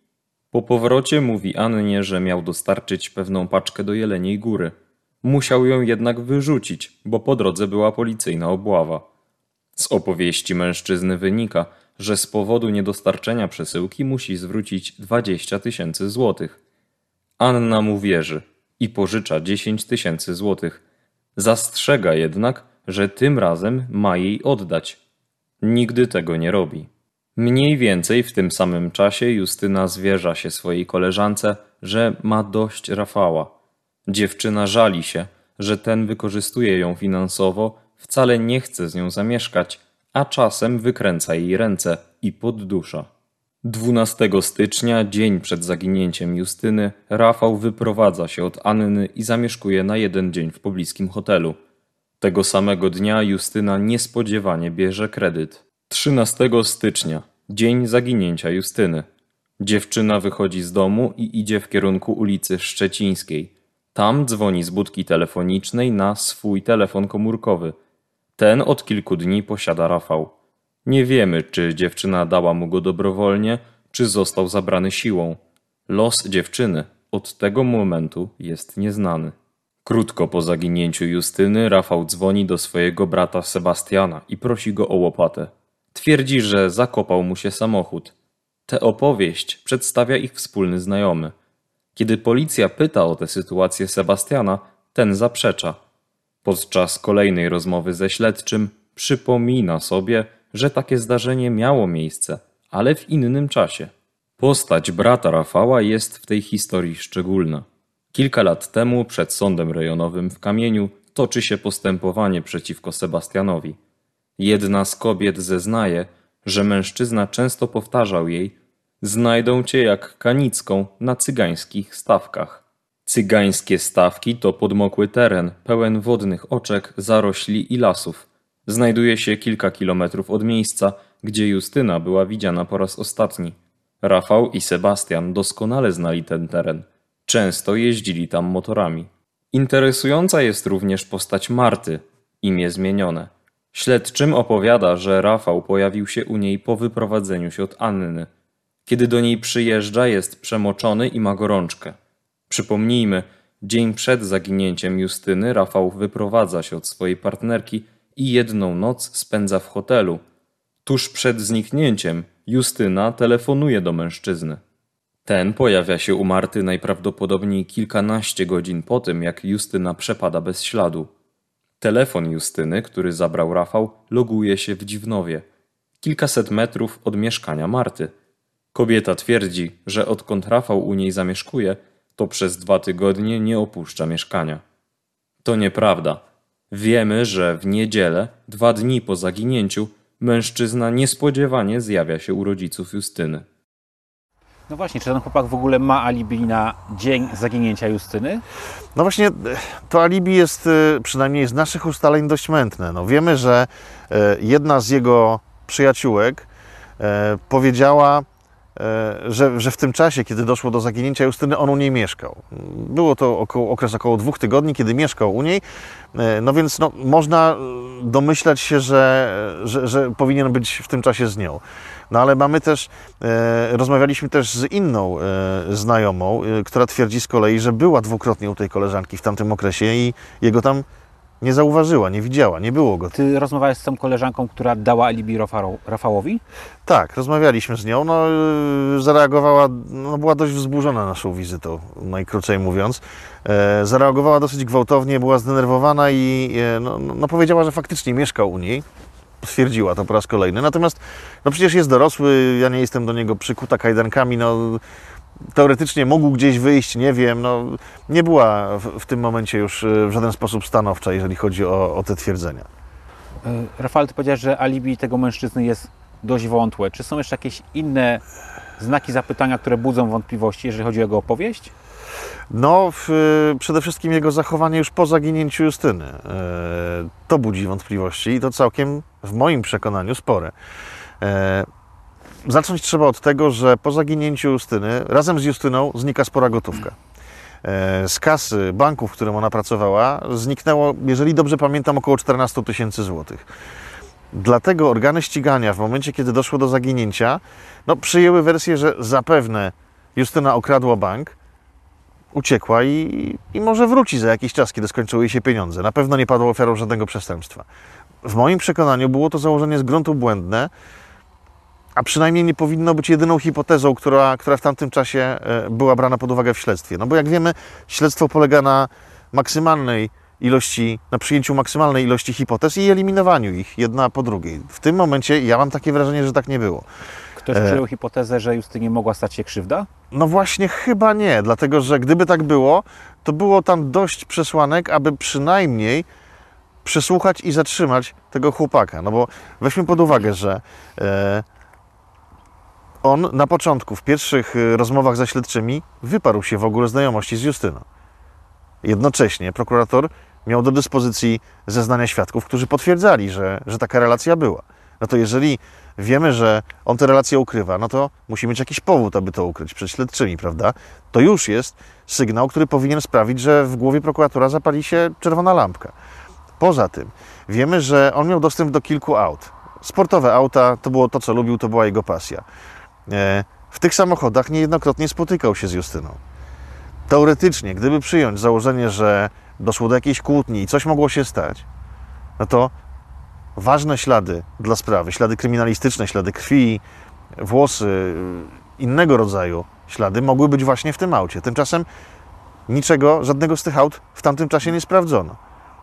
Po powrocie mówi Annie, że miał dostarczyć pewną paczkę do Jeleniej Góry. Musiał ją jednak wyrzucić, bo po drodze była policyjna obława. Z opowieści mężczyzny wynika, że z powodu niedostarczenia przesyłki musi zwrócić 20 tysięcy złotych. Anna mu wierzy i pożycza 10 tysięcy złotych. Zastrzega jednak, że tym razem ma jej oddać. Nigdy tego nie robi. Mniej więcej w tym samym czasie Justyna zwierza się swojej koleżance, że ma dość Rafała. Dziewczyna żali się, że ten wykorzystuje ją finansowo, wcale nie chce z nią zamieszkać, a czasem wykręca jej ręce i poddusza. 12 stycznia, dzień przed zaginięciem Justyny, Rafał wyprowadza się od Anny i zamieszkuje na jeden dzień w pobliskim hotelu. Tego samego dnia Justyna niespodziewanie bierze kredyt. 13 stycznia, dzień zaginięcia Justyny. Dziewczyna wychodzi z domu i idzie w kierunku ulicy Szczecińskiej. Tam dzwoni z budki telefonicznej na swój telefon komórkowy. Ten od kilku dni posiada Rafał. Nie wiemy, czy dziewczyna dała mu go dobrowolnie, czy został zabrany siłą. Los dziewczyny od tego momentu jest nieznany. Krótko po zaginięciu Justyny, Rafał dzwoni do swojego brata Sebastiana i prosi go o łopatę. Twierdzi, że zakopał mu się samochód. Tę opowieść przedstawia ich wspólny znajomy. Kiedy policja pyta o tę sytuację Sebastiana, ten zaprzecza. Podczas kolejnej rozmowy ze śledczym przypomina sobie, że takie zdarzenie miało miejsce, ale w innym czasie. Postać brata Rafała jest w tej historii szczególna. Kilka lat temu przed sądem rejonowym w Kamieniu toczy się postępowanie przeciwko Sebastianowi. Jedna z kobiet zeznaje, że mężczyzna często powtarzał jej: Znajdą cię jak kanicką na cygańskich stawkach. Cygańskie stawki to podmokły teren, pełen wodnych oczek, zarośli i lasów. Znajduje się kilka kilometrów od miejsca, gdzie Justyna była widziana po raz ostatni. Rafał i Sebastian doskonale znali ten teren. Często jeździli tam motorami. Interesująca jest również postać Marty, imię zmienione. Śledczym opowiada, że Rafał pojawił się u niej po wyprowadzeniu się od Anny. Kiedy do niej przyjeżdża, jest przemoczony i ma gorączkę. Przypomnijmy, dzień przed zaginięciem Justyny Rafał wyprowadza się od swojej partnerki i jedną noc spędza w hotelu. Tuż przed zniknięciem Justyna telefonuje do mężczyzny. Ten pojawia się u Marty najprawdopodobniej kilkanaście godzin po tym, jak Justyna przepada bez śladu. Telefon Justyny, który zabrał Rafał, loguje się w Dziwnowie, kilkaset metrów od mieszkania Marty. Kobieta twierdzi, że odkąd Rafał u niej zamieszkuje, to przez dwa tygodnie nie opuszcza mieszkania. To nieprawda. Wiemy, że w niedzielę, dwa dni po zaginięciu, mężczyzna niespodziewanie zjawia się u rodziców Justyny. No właśnie, czy ten chłopak w ogóle ma alibi na dzień zaginięcia Justyny? No właśnie, to alibi jest e, przynajmniej z naszych ustaleń dość mętne. No wiemy, że e, jedna z jego przyjaciółek e, powiedziała, że, że w tym czasie, kiedy doszło do zaginięcia Justyny, on u niej mieszkał. Było to około, okres około dwóch tygodni, kiedy mieszkał u niej. No więc no, można domyślać się, że, że, że powinien być w tym czasie z nią. No ale mamy też, e, rozmawialiśmy też z inną e, znajomą, e, która twierdzi z kolei, że była dwukrotnie u tej koleżanki w tamtym okresie i jego tam nie zauważyła, nie widziała, nie było go. Ty rozmawiałeś z tą koleżanką, która dała alibi Rafałowi? Tak, rozmawialiśmy z nią. No, zareagowała, no, była dość wzburzona naszą wizytą, najkrócej mówiąc. E, zareagowała dosyć gwałtownie, była zdenerwowana i e, no, no, powiedziała, że faktycznie mieszkał u niej stwierdziła to po raz kolejny. Natomiast no przecież jest dorosły, ja nie jestem do niego przykuta kajdankami, no teoretycznie mógł gdzieś wyjść, nie wiem, no nie była w, w tym momencie już e, w żaden sposób stanowcza, jeżeli chodzi o, o te twierdzenia. E, Rafał, ty powiedziałeś, że alibi tego mężczyzny jest dość wątłe. Czy są jeszcze jakieś inne znaki zapytania, które budzą wątpliwości, jeżeli chodzi o jego opowieść? No, w, przede wszystkim jego zachowanie już po zaginięciu Justyny. E, to budzi wątpliwości i to całkiem, w moim przekonaniu, spore. E, zacząć trzeba od tego, że po zaginięciu Justyny, razem z Justyną znika spora gotówka. Z kasy banków, w którym ona pracowała, zniknęło, jeżeli dobrze pamiętam, około 14 tysięcy złotych. Dlatego organy ścigania w momencie, kiedy doszło do zaginięcia, no, przyjęły wersję, że zapewne Justyna okradła bank, uciekła i, i może wróci za jakiś czas, kiedy skończyły jej się pieniądze. Na pewno nie padła ofiarą żadnego przestępstwa. W moim przekonaniu było to założenie z gruntu błędne, a przynajmniej nie powinno być jedyną hipotezą, która, która w tamtym czasie e, była brana pod uwagę w śledztwie. No bo jak wiemy, śledztwo polega na maksymalnej ilości, na przyjęciu maksymalnej ilości hipotez i eliminowaniu ich jedna po drugiej. W tym momencie ja mam takie wrażenie, że tak nie było. Ktoś E. przyjął hipotezę, że Justynie mogła stać się krzywda? No właśnie chyba nie, dlatego że gdyby tak było, to było tam dość przesłanek, aby przynajmniej przesłuchać i zatrzymać tego chłopaka. No bo weźmy pod uwagę, że e, on na początku, w pierwszych e, rozmowach ze śledczymi, wyparł się w ogóle znajomości z Justyną. Jednocześnie prokurator miał do dyspozycji zeznania świadków, którzy potwierdzali, że, że taka relacja była. No to jeżeli wiemy, że on tę relację ukrywa, no to musi mieć jakiś powód, aby to ukryć przed śledczymi, prawda? To już jest sygnał, który powinien sprawić, że w głowie prokuratora zapali się czerwona lampka. Poza tym wiemy, że on miał dostęp do kilku aut. Sportowe auta to było to, co lubił, to była jego pasja. E, W tych samochodach niejednokrotnie spotykał się z Justyną. Teoretycznie, gdyby przyjąć założenie, że doszło do jakiejś kłótni i coś mogło się stać, no to ważne ślady dla sprawy, ślady kryminalistyczne, ślady krwi, włosy, innego rodzaju ślady mogły być właśnie w tym aucie. Tymczasem niczego, żadnego z tych aut w tamtym czasie nie sprawdzono.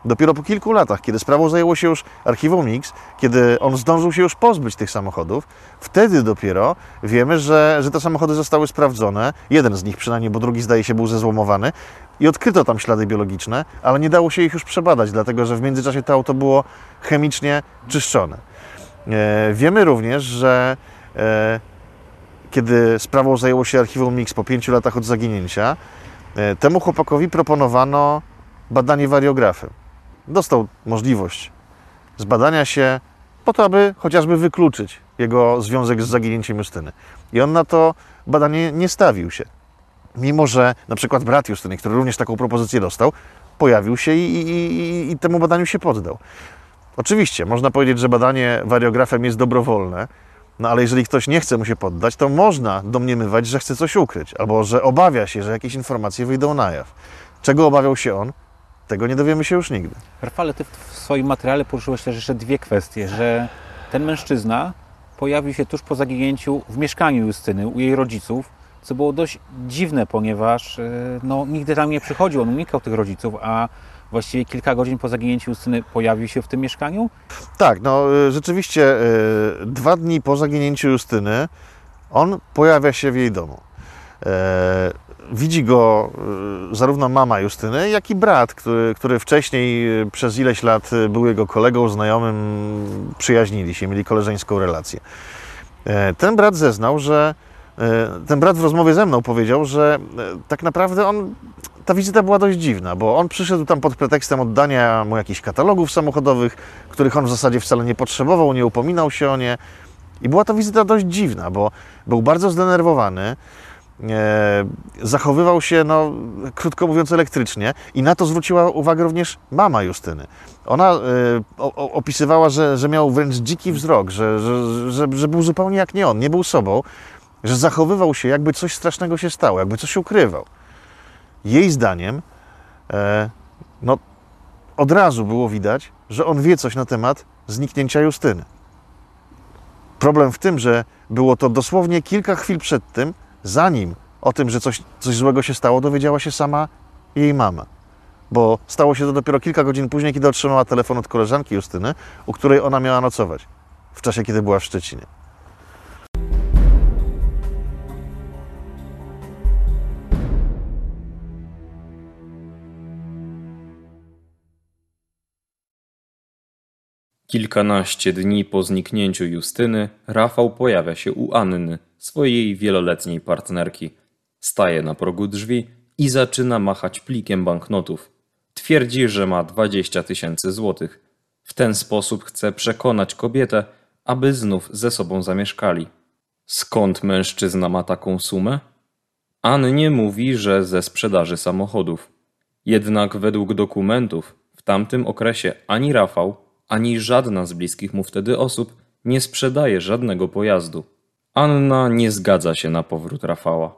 Dopiero po kilku latach, kiedy sprawą zajęło się już archiwum Mix, kiedy on zdążył się już pozbyć tych samochodów, wtedy dopiero wiemy, że, że te samochody zostały sprawdzone. Jeden z nich przynajmniej, bo drugi zdaje się był zezłomowany i odkryto tam ślady biologiczne, ale nie dało się ich już przebadać, dlatego że w międzyczasie to auto było chemicznie czyszczone. E, wiemy również, że e, kiedy sprawą zajęło się archiwum Mix po pięciu latach od zaginięcia, e, temu chłopakowi proponowano badanie wariografem. Dostał możliwość zbadania się po to, aby chociażby wykluczyć jego związek z zaginięciem Justyny. I on na to badanie nie stawił się. Mimo, że na przykład brat Justyny, który również taką propozycję dostał, pojawił się i, i, i, i temu badaniu się poddał. Oczywiście, można powiedzieć, że badanie wariografem jest dobrowolne, no ale jeżeli ktoś nie chce mu się poddać, to można domniemywać, że chce coś ukryć, albo że obawia się, że jakieś informacje wyjdą na jaw. Czego obawiał się on? Tego nie dowiemy się już nigdy. Rafale, ty w swoim materiale poruszyłeś też jeszcze dwie kwestie, że ten mężczyzna pojawił się tuż po zaginięciu w mieszkaniu Justyny, u jej rodziców, co było dość dziwne, ponieważ e, no, nigdy tam nie przychodził, on unikał tych rodziców, a właściwie kilka godzin po zaginięciu Justyny pojawił się w tym mieszkaniu. Tak, no y, rzeczywiście y, dwa dni po zaginięciu Justyny on pojawia się w jej domu. E, Widzi go zarówno mama Justyny, jak i brat, który, który wcześniej przez ileś lat był jego kolegą, znajomym, przyjaźnili się, mieli koleżeńską relację. E, Ten brat zeznał, że e, ten brat w rozmowie ze mną powiedział, że e, tak naprawdę on, ta wizyta była dość dziwna, bo on przyszedł tam pod pretekstem oddania mu jakichś katalogów samochodowych, których on w zasadzie wcale nie potrzebował, nie upominał się o nie. I była to wizyta dość dziwna, bo był bardzo zdenerwowany, e, zachowywał się, no, krótko mówiąc, elektrycznie i na to zwróciła uwagę również mama Justyny. Ona e, opisywała, że, że miał wręcz dziki wzrok, że, że, że, że był zupełnie jak nie on, nie był sobą, że zachowywał się, jakby coś strasznego się stało, jakby coś ukrywał. Jej zdaniem, e, no, od razu było widać, że on wie coś na temat zniknięcia Justyny. Problem w tym, że było to dosłownie kilka chwil przed tym, zanim o tym, że coś, coś złego się stało, dowiedziała się sama jej mama. Bo stało się to dopiero kilka godzin później, kiedy otrzymała telefon od koleżanki Justyny, u której ona miała nocować w czasie, kiedy była w Szczecinie. Kilkanaście dni po zniknięciu Justyny, Rafał pojawia się u Anny, swojej wieloletniej partnerki. Staje na progu drzwi i zaczyna machać plikiem banknotów. Twierdzi, że ma 20 tysięcy złotych. W ten sposób chce przekonać kobietę, aby znów ze sobą zamieszkali. Skąd mężczyzna ma taką sumę? Annie mówi, że ze sprzedaży samochodów. Jednak według dokumentów w tamtym okresie ani Rafał, ani żadna z bliskich mu wtedy osób nie sprzedaje żadnego pojazdu. Anna nie zgadza się na powrót Rafała.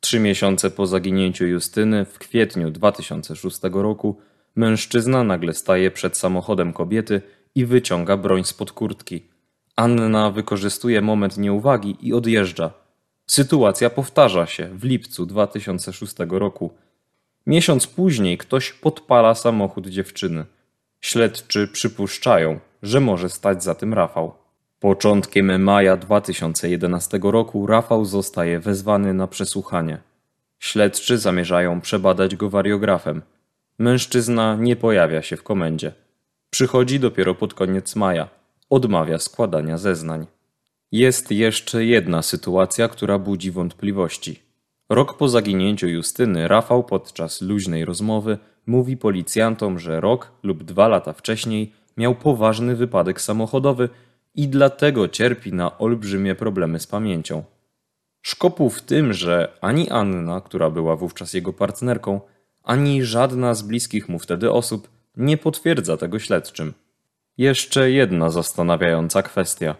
Trzy miesiące po zaginięciu Justyny, w kwietniu 2006 roku, mężczyzna nagle staje przed samochodem kobiety i wyciąga broń spod kurtki. Anna wykorzystuje moment nieuwagi i odjeżdża. Sytuacja powtarza się w lipcu 2006 roku. Miesiąc później ktoś podpala samochód dziewczyny. Śledczy przypuszczają, że może stać za tym Rafał. Początkiem maja 2011 roku Rafał zostaje wezwany na przesłuchanie. Śledczy zamierzają przebadać go wariografem. Mężczyzna nie pojawia się w komendzie. Przychodzi dopiero pod koniec maja. Odmawia składania zeznań. Jest jeszcze jedna sytuacja, która budzi wątpliwości. Rok po zaginięciu Justyny, Rafał podczas luźnej rozmowy mówi policjantom, że rok lub dwa lata wcześniej miał poważny wypadek samochodowy i dlatego cierpi na olbrzymie problemy z pamięcią. Szkopuł w tym, że ani Anna, która była wówczas jego partnerką, ani żadna z bliskich mu wtedy osób nie potwierdza tego śledczym. Jeszcze jedna zastanawiająca kwestia.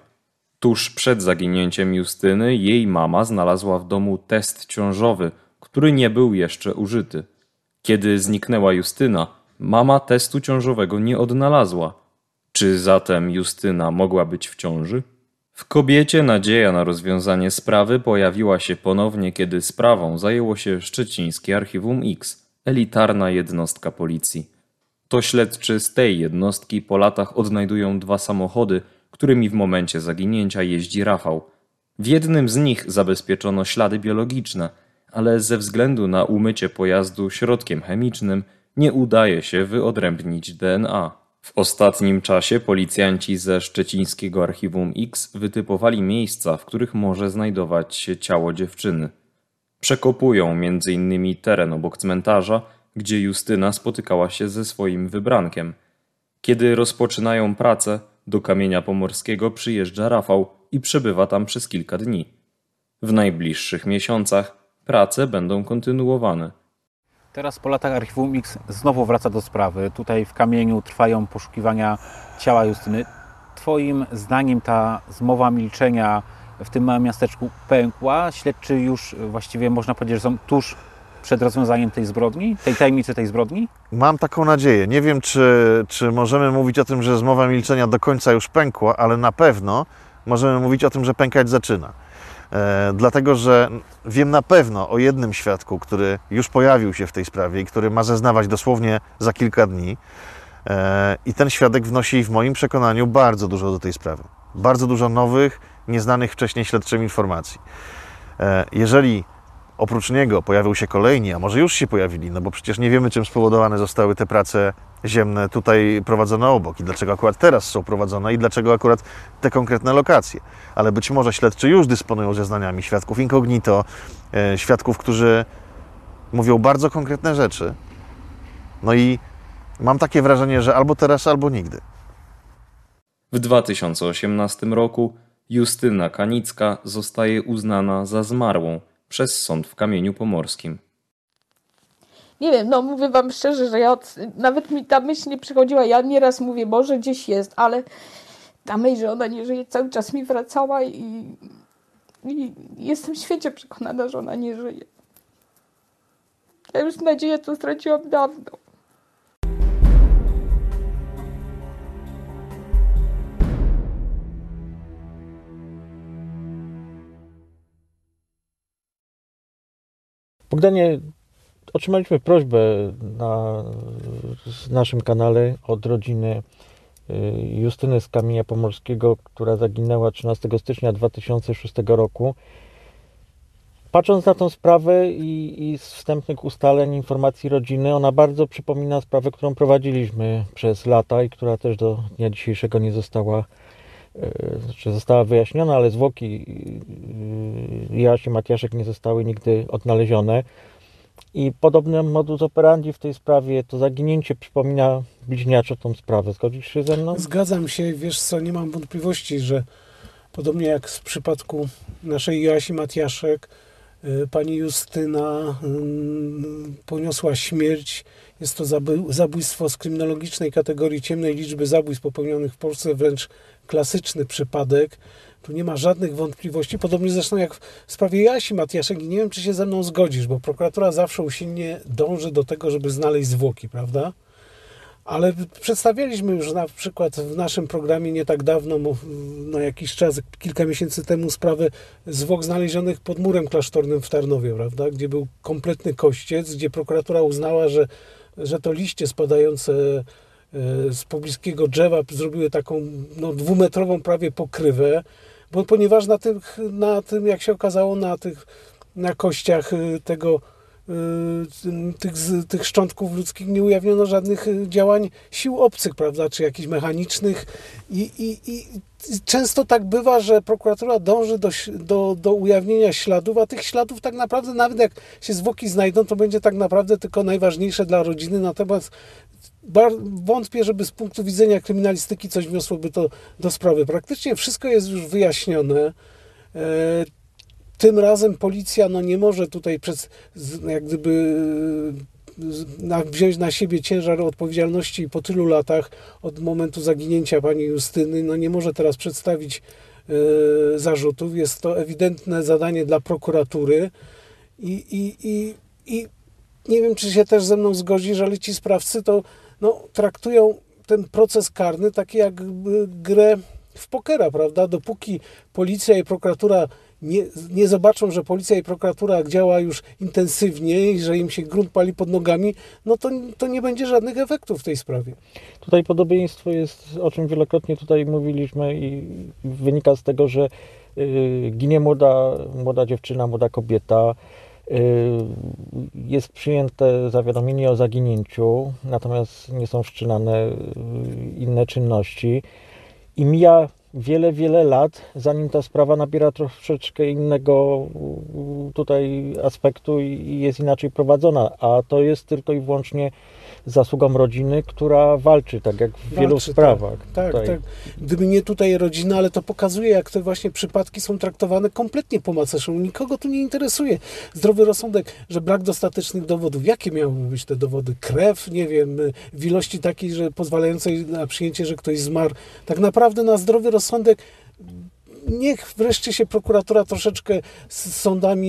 Tuż przed zaginięciem Justyny jej mama znalazła w domu test ciążowy, który nie był jeszcze użyty. Kiedy zniknęła Justyna, mama testu ciążowego nie odnalazła. Czy zatem Justyna mogła być w ciąży? W kobiecie nadzieja na rozwiązanie sprawy pojawiła się ponownie, kiedy sprawą zajęło się szczecińskie Archiwum X, elitarna jednostka policji. To śledczy z tej jednostki po latach odnajdują dwa samochody, którymi w momencie zaginięcia jeździ Rafał. W jednym z nich zabezpieczono ślady biologiczne, ale ze względu na umycie pojazdu środkiem chemicznym nie udaje się wyodrębnić DNA. W ostatnim czasie policjanci ze szczecińskiego Archiwum X wytypowali miejsca, w których może znajdować się ciało dziewczyny. Przekopują m.in. teren obok cmentarza, gdzie Justyna spotykała się ze swoim wybrankiem. Kiedy rozpoczynają pracę, do kamienia pomorskiego przyjeżdża Rafał i przebywa tam przez kilka dni. W najbliższych miesiącach prace będą kontynuowane. Teraz po latach Archiwum X znowu wraca do sprawy. Tutaj w kamieniu trwają poszukiwania ciała Justyny. Twoim zdaniem ta zmowa milczenia w tym małym miasteczku pękła? Śledczy już właściwie można powiedzieć, że są tuż przed rozwiązaniem tej zbrodni, tej tajemnicy tej zbrodni? Mam taką nadzieję. Nie wiem, czy, czy możemy mówić o tym, że zmowa milczenia do końca już pękła, ale na pewno możemy mówić o tym, że pękać zaczyna. E, dlatego, że wiem na pewno o jednym świadku, który już pojawił się w tej sprawie i który ma zeznawać dosłownie za kilka dni. E, I ten świadek wnosi w moim przekonaniu bardzo dużo do tej sprawy. Bardzo dużo nowych, nieznanych wcześniej śledczym informacji. E, jeżeli oprócz niego pojawią się kolejni, a może już się pojawili, no bo przecież nie wiemy, czym spowodowane zostały te prace ziemne tutaj prowadzone obok i dlaczego akurat teraz są prowadzone i dlaczego akurat te konkretne lokacje. Ale być może śledczy już dysponują zeznaniami świadków incognito, e, świadków, którzy mówią bardzo konkretne rzeczy. No i mam takie wrażenie, że albo teraz, albo nigdy. W 2018 roku Justyna Kanicka zostaje uznana za zmarłą przez sąd w Kamieniu Pomorskim. Nie wiem, no mówię wam szczerze, że ja od, nawet mi ta myśl nie przychodziła. Ja nieraz mówię, może gdzieś jest, ale ta myśl, że ona nie żyje, cały czas mi wracała i, i jestem świecie przekonana, że ona nie żyje. Ja już nadzieję tu straciłam dawno. Bogdanie, otrzymaliśmy prośbę na naszym kanale od rodziny y, Justyny z Kamienia Pomorskiego, która zaginęła 13 stycznia 2006 roku. Patrząc na tą sprawę i, i z wstępnych ustaleń, informacji rodziny, ona bardzo przypomina sprawę, którą prowadziliśmy przez lata i która też do dnia dzisiejszego nie została znaczy została wyjaśniona, ale zwłoki e, Jasi Matiaszek nie zostały nigdy odnalezione. I podobny modus operandi w tej sprawie, to zaginięcie przypomina bliźniaczo tą sprawę. Zgodzisz się ze mną? Zgadzam się, wiesz co, nie mam wątpliwości, że podobnie jak w przypadku naszej Joasi Matiaszek, y, pani Justyna mm, poniosła śmierć. Jest to zabój- zabójstwo z kryminologicznej kategorii ciemnej liczby zabójstw popełnionych w Polsce, wręcz klasyczny przypadek. Tu nie ma żadnych wątpliwości. Podobnie zresztą jak w sprawie Jasi Matiaszek. Nie wiem, czy się ze mną zgodzisz, bo prokuratura zawsze usilnie dąży do tego, żeby znaleźć zwłoki, prawda? Ale przedstawialiśmy już na przykład w naszym programie nie tak dawno, no jakiś czas, kilka miesięcy temu, sprawę zwłok znalezionych pod murem klasztornym w Tarnowie, prawda? Gdzie był kompletny kościec, gdzie prokuratura uznała, że, że to liście spadające e, z pobliskiego drzewa zrobiły taką no, dwumetrową prawie pokrywę, bo ponieważ na tym, na tym, jak się okazało, na tych na kościach y, tego tych, z- tych szczątków ludzkich nie ujawniono żadnych y, działań sił obcych, prawda, czy jakichś mechanicznych i, i, i często tak bywa, że prokuratura dąży do, do, do ujawnienia śladów, a tych śladów tak naprawdę, nawet jak się zwłoki znajdą, to będzie tak naprawdę tylko najważniejsze dla rodziny, natomiast wątpię, żeby z punktu widzenia kryminalistyki coś wniosłoby to do sprawy. Praktycznie wszystko jest już wyjaśnione. E, tym razem policja no, nie może tutaj przez, jak gdyby e, na, wziąć na siebie ciężar odpowiedzialności po tylu latach od momentu zaginięcia pani Justyny. No, nie może teraz przedstawić e, zarzutów. Jest to ewidentne zadanie dla prokuratury i, i, i, i nie wiem, czy się też ze mną zgodzisz, ale ci sprawcy to no, traktują ten proces karny tak jakby grę w pokera, prawda? Dopóki policja i prokuratura nie, nie zobaczą, że policja i prokuratura działa już intensywnie i że im się grunt pali pod nogami, no to, to nie będzie żadnych efektów w tej sprawie. Tutaj podobieństwo jest, o czym wielokrotnie tutaj mówiliśmy i wynika z tego, że y, ginie młoda, młoda dziewczyna, młoda kobieta, y, jest przyjęte zawiadomienie o zaginięciu, natomiast nie są wszczynane y, inne czynności i mija wiele, wiele lat, zanim ta sprawa nabiera troszeczkę innego tutaj aspektu i jest inaczej prowadzona, a to jest tylko i wyłącznie zasługą rodziny, która walczy, tak jak w wielu Walczy, sprawach. Tak, tutaj. tak. Gdyby nie tutaj rodzina, ale to pokazuje, jak te właśnie przypadki są traktowane kompletnie po macoszemu. Nikogo tu nie interesuje zdrowy rozsądek, że brak dostatecznych dowodów. Jakie miałyby być te dowody? Krew, nie wiem, w ilości takiej, że pozwalającej na przyjęcie, że ktoś zmarł. Tak naprawdę na zdrowy rozsądek niech wreszcie się prokuratura troszeczkę z sądami,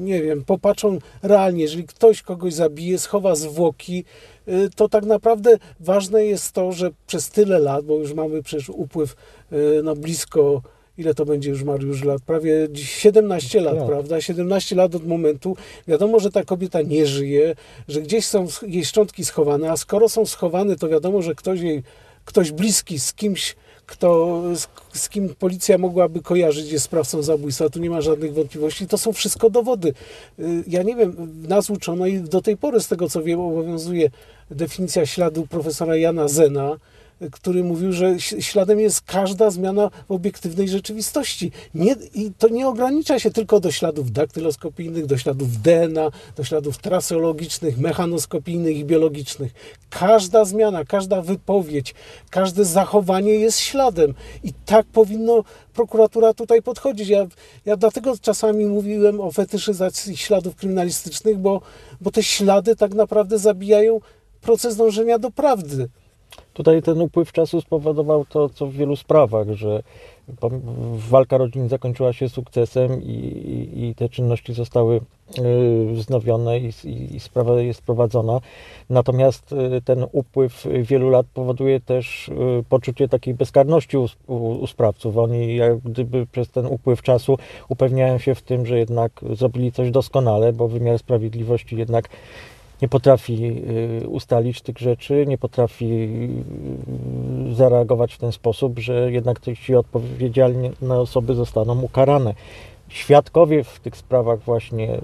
nie wiem, popatrzą realnie. Jeżeli ktoś kogoś zabije, schowa zwłoki, y, to tak naprawdę ważne jest to, że przez tyle lat, bo już mamy przecież upływ y, no blisko, ile to będzie już Mariusz lat? Prawie dziś 17 lat, Tak. prawda? 17 lat od momentu. Wiadomo, że ta kobieta nie żyje, że gdzieś są jej szczątki schowane, a skoro są schowane, to wiadomo, że ktoś jej, ktoś bliski z kimś, kto, z, z kim policja mogłaby kojarzyć, jest sprawcą zabójstwa. Tu nie ma żadnych wątpliwości. To są wszystko dowody. Y, Ja nie wiem, nas uczono i do tej pory, z tego co wiem, obowiązuje definicja śladu profesora Jana Zena, który mówił, że śladem jest każda zmiana w obiektywnej rzeczywistości. Nie, I to nie ogranicza się tylko do śladów daktyloskopijnych, do śladów DNA, do śladów traseologicznych, mechanoskopijnych i biologicznych. Każda zmiana, każda wypowiedź, każde zachowanie jest śladem. I tak powinno prokuratura tutaj podchodzić. Ja, ja dlatego czasami mówiłem o fetyszyzacji śladów kryminalistycznych, bo, bo te ślady tak naprawdę zabijają proces dążenia do prawdy. Tutaj ten upływ czasu spowodował to, co w wielu sprawach, że walka rodzin zakończyła się sukcesem i, i, i te czynności zostały y, wznowione i, i, sprawa jest prowadzona. Natomiast y, ten upływ wielu lat powoduje też y, poczucie takiej bezkarności u, u, u sprawców. Oni jak gdyby przez ten upływ czasu upewniają się w tym, że jednak zrobili coś doskonale, bo wymiar sprawiedliwości jednak nie potrafi y, ustalić tych rzeczy, nie potrafi y, zareagować w ten sposób, że jednak ci odpowiedzialne osoby zostaną ukarane. Świadkowie w tych sprawach właśnie, y,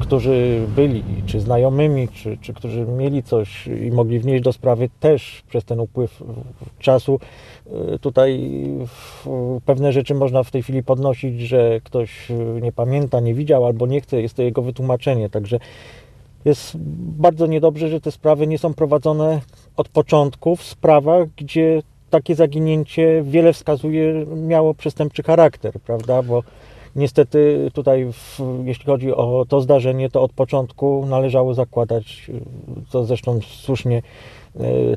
którzy byli czy znajomymi, czy, czy którzy mieli coś i mogli wnieść do sprawy też przez ten upływ czasu, tutaj pewne rzeczy można w tej chwili podnosić, że ktoś nie pamięta, nie widział albo nie chce, jest to jego wytłumaczenie, także jest bardzo niedobrze, że te sprawy nie są prowadzone od początku w sprawach, gdzie takie zaginięcie wiele wskazuje miało przestępczy charakter, prawda? Bo Niestety tutaj, w, jeśli chodzi o to zdarzenie, to od początku należało zakładać, co zresztą słusznie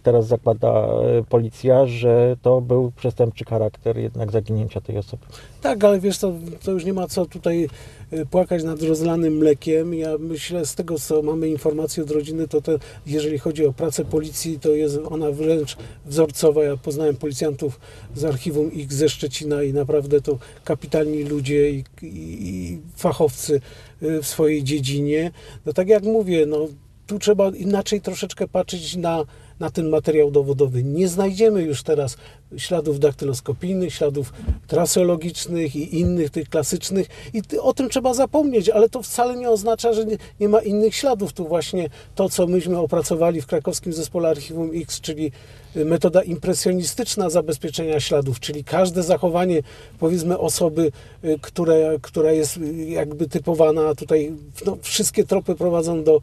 teraz zakłada e, policja, że to był przestępczy charakter jednak zaginięcia tej osoby. Tak, ale wiesz, to, już nie ma co tutaj y, płakać nad rozlanym mlekiem. Ja myślę, z tego co mamy informacje od rodziny, to te, jeżeli chodzi o pracę policji, to jest ona wręcz wzorcowa. Ja poznałem policjantów z archiwum X ze Szczecina i naprawdę to kapitalni ludzie i, i, i fachowcy w swojej dziedzinie. No tak jak mówię, no tu trzeba inaczej troszeczkę patrzeć na, na ten materiał dowodowy. Nie znajdziemy już teraz śladów daktyloskopijnych, śladów traseologicznych i innych tych klasycznych i o tym trzeba zapomnieć, ale to wcale nie oznacza, że nie, nie ma innych śladów. Tu właśnie to, co myśmy opracowali w krakowskim zespole Archiwum X, czyli y, metoda impresjonistyczna zabezpieczenia śladów, czyli każde zachowanie, powiedzmy, osoby, y, które, która jest y, jakby typowana, tutaj no, wszystkie tropy prowadzą do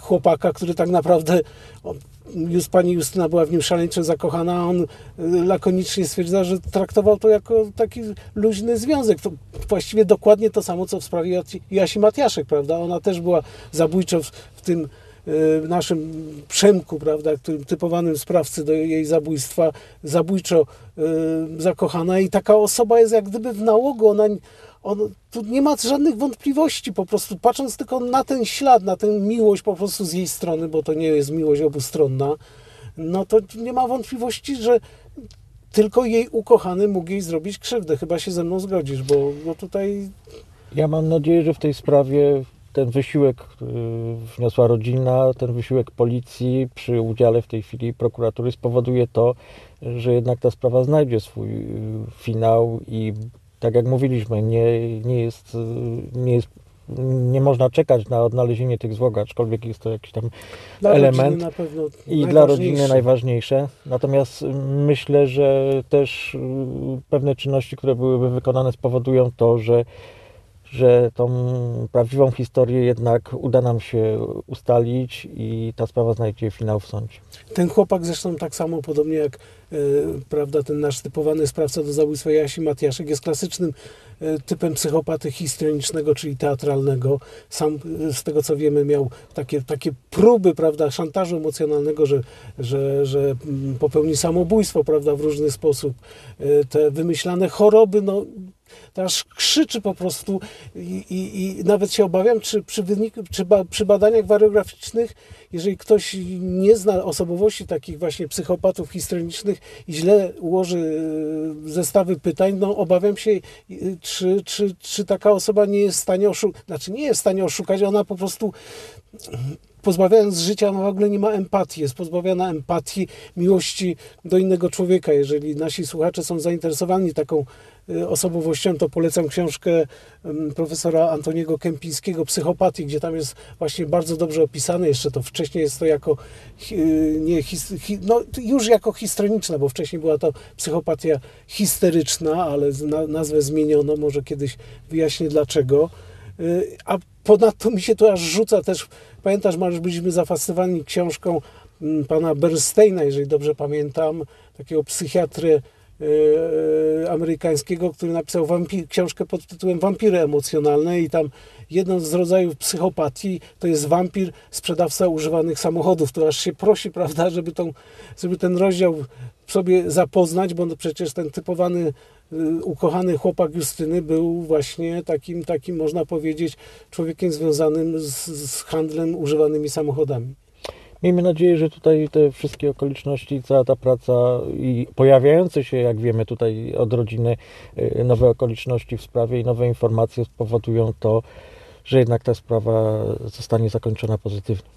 chłopaka, który tak naprawdę, już pani Justyna była w nim szaleńczo zakochana, a on y, lakonicznie stwierdza, że traktował to jako taki luźny związek. To właściwie dokładnie to samo, co w sprawie Jasi- Matiaszek, prawda? Ona też była zabójczo w, w tym naszym Przemku, prawda, którym typowanym sprawcy do jej zabójstwa, zabójczo y, zakochana i taka osoba jest jak gdyby w nałogu, ona on, tu nie ma żadnych wątpliwości, po prostu patrząc tylko na ten ślad, na tę miłość po prostu z jej strony, bo to nie jest miłość obustronna, no to nie ma wątpliwości, że tylko jej ukochany mógł jej zrobić krzywdę. Chyba się ze mną zgodzisz, bo, bo tutaj Ja mam nadzieję, że w tej sprawie ten wysiłek, który wniosła rodzina, ten wysiłek policji przy udziale w tej chwili prokuratury spowoduje to, że jednak ta sprawa znajdzie swój y, finał i tak jak mówiliśmy, nie, nie jest, y, nie jest nie można czekać na odnalezienie tych zwłok, aczkolwiek jest to jakiś tam dla element i dla rodziny najważniejsze. Natomiast y, myślę, że też y, pewne czynności, które byłyby wykonane, spowodują to, że, że tą prawdziwą historię jednak uda nam się ustalić i ta sprawa znajdzie finał w sądzie. Ten chłopak zresztą tak samo, podobnie jak e, prawda, ten nasz typowany sprawca do zabójstwa Jasi Matiaszek, jest klasycznym e, typem psychopaty histrionicznego, czyli teatralnego. Sam e, z tego co wiemy miał takie, takie próby prawda, szantażu emocjonalnego, że, że, że mm, popełni samobójstwo prawda, w różny sposób. Te wymyślane choroby, no to aż krzyczy po prostu i, i, i nawet się obawiam, czy przy, wynik, czy ba, przy badaniach wariograficznych, jeżeli ktoś nie zna osobowości takich właśnie psychopatów histrionicznych i źle ułoży e, zestawy pytań, no obawiam się, e, czy, czy, czy taka osoba nie jest w stanie oszukać, znaczy nie jest w stanie oszukać, ona po prostu pozbawiając życia, ona w ogóle nie ma empatii, jest pozbawiona empatii, miłości do innego człowieka. Jeżeli nasi słuchacze są zainteresowani taką osobowością, to polecam książkę ym, profesora Antoniego Kępińskiego Psychopatii, gdzie tam jest właśnie bardzo dobrze opisane, jeszcze to wcześniej jest to jako y, nie, his, hi, no, już jako histroniczna, bo wcześniej była to psychopatia histeryczna, ale nazwę zmieniono, może kiedyś wyjaśnię dlaczego. Y, A ponadto mi się tu aż rzuca też, pamiętasz Mariusz, byliśmy zafascynowani książką mm, pana Bernsteina, jeżeli dobrze pamiętam, takiego psychiatry y, amerykańskiego, który napisał wampir, książkę pod tytułem Wampiry emocjonalne i tam jedną z rodzajów psychopatii to jest wampir, sprzedawca używanych samochodów. To aż się prosi, prawda, żeby, tą, żeby ten rozdział sobie zapoznać, bo no przecież ten typowany y, ukochany chłopak Justyny był właśnie takim, takim można powiedzieć, człowiekiem związanym z, z handlem używanymi samochodami. Miejmy nadzieję, że tutaj te wszystkie okoliczności, cała ta praca i pojawiające się, jak wiemy, tutaj od rodziny y, nowe okoliczności w sprawie i nowe informacje spowodują to, że jednak ta sprawa zostanie zakończona pozytywnie.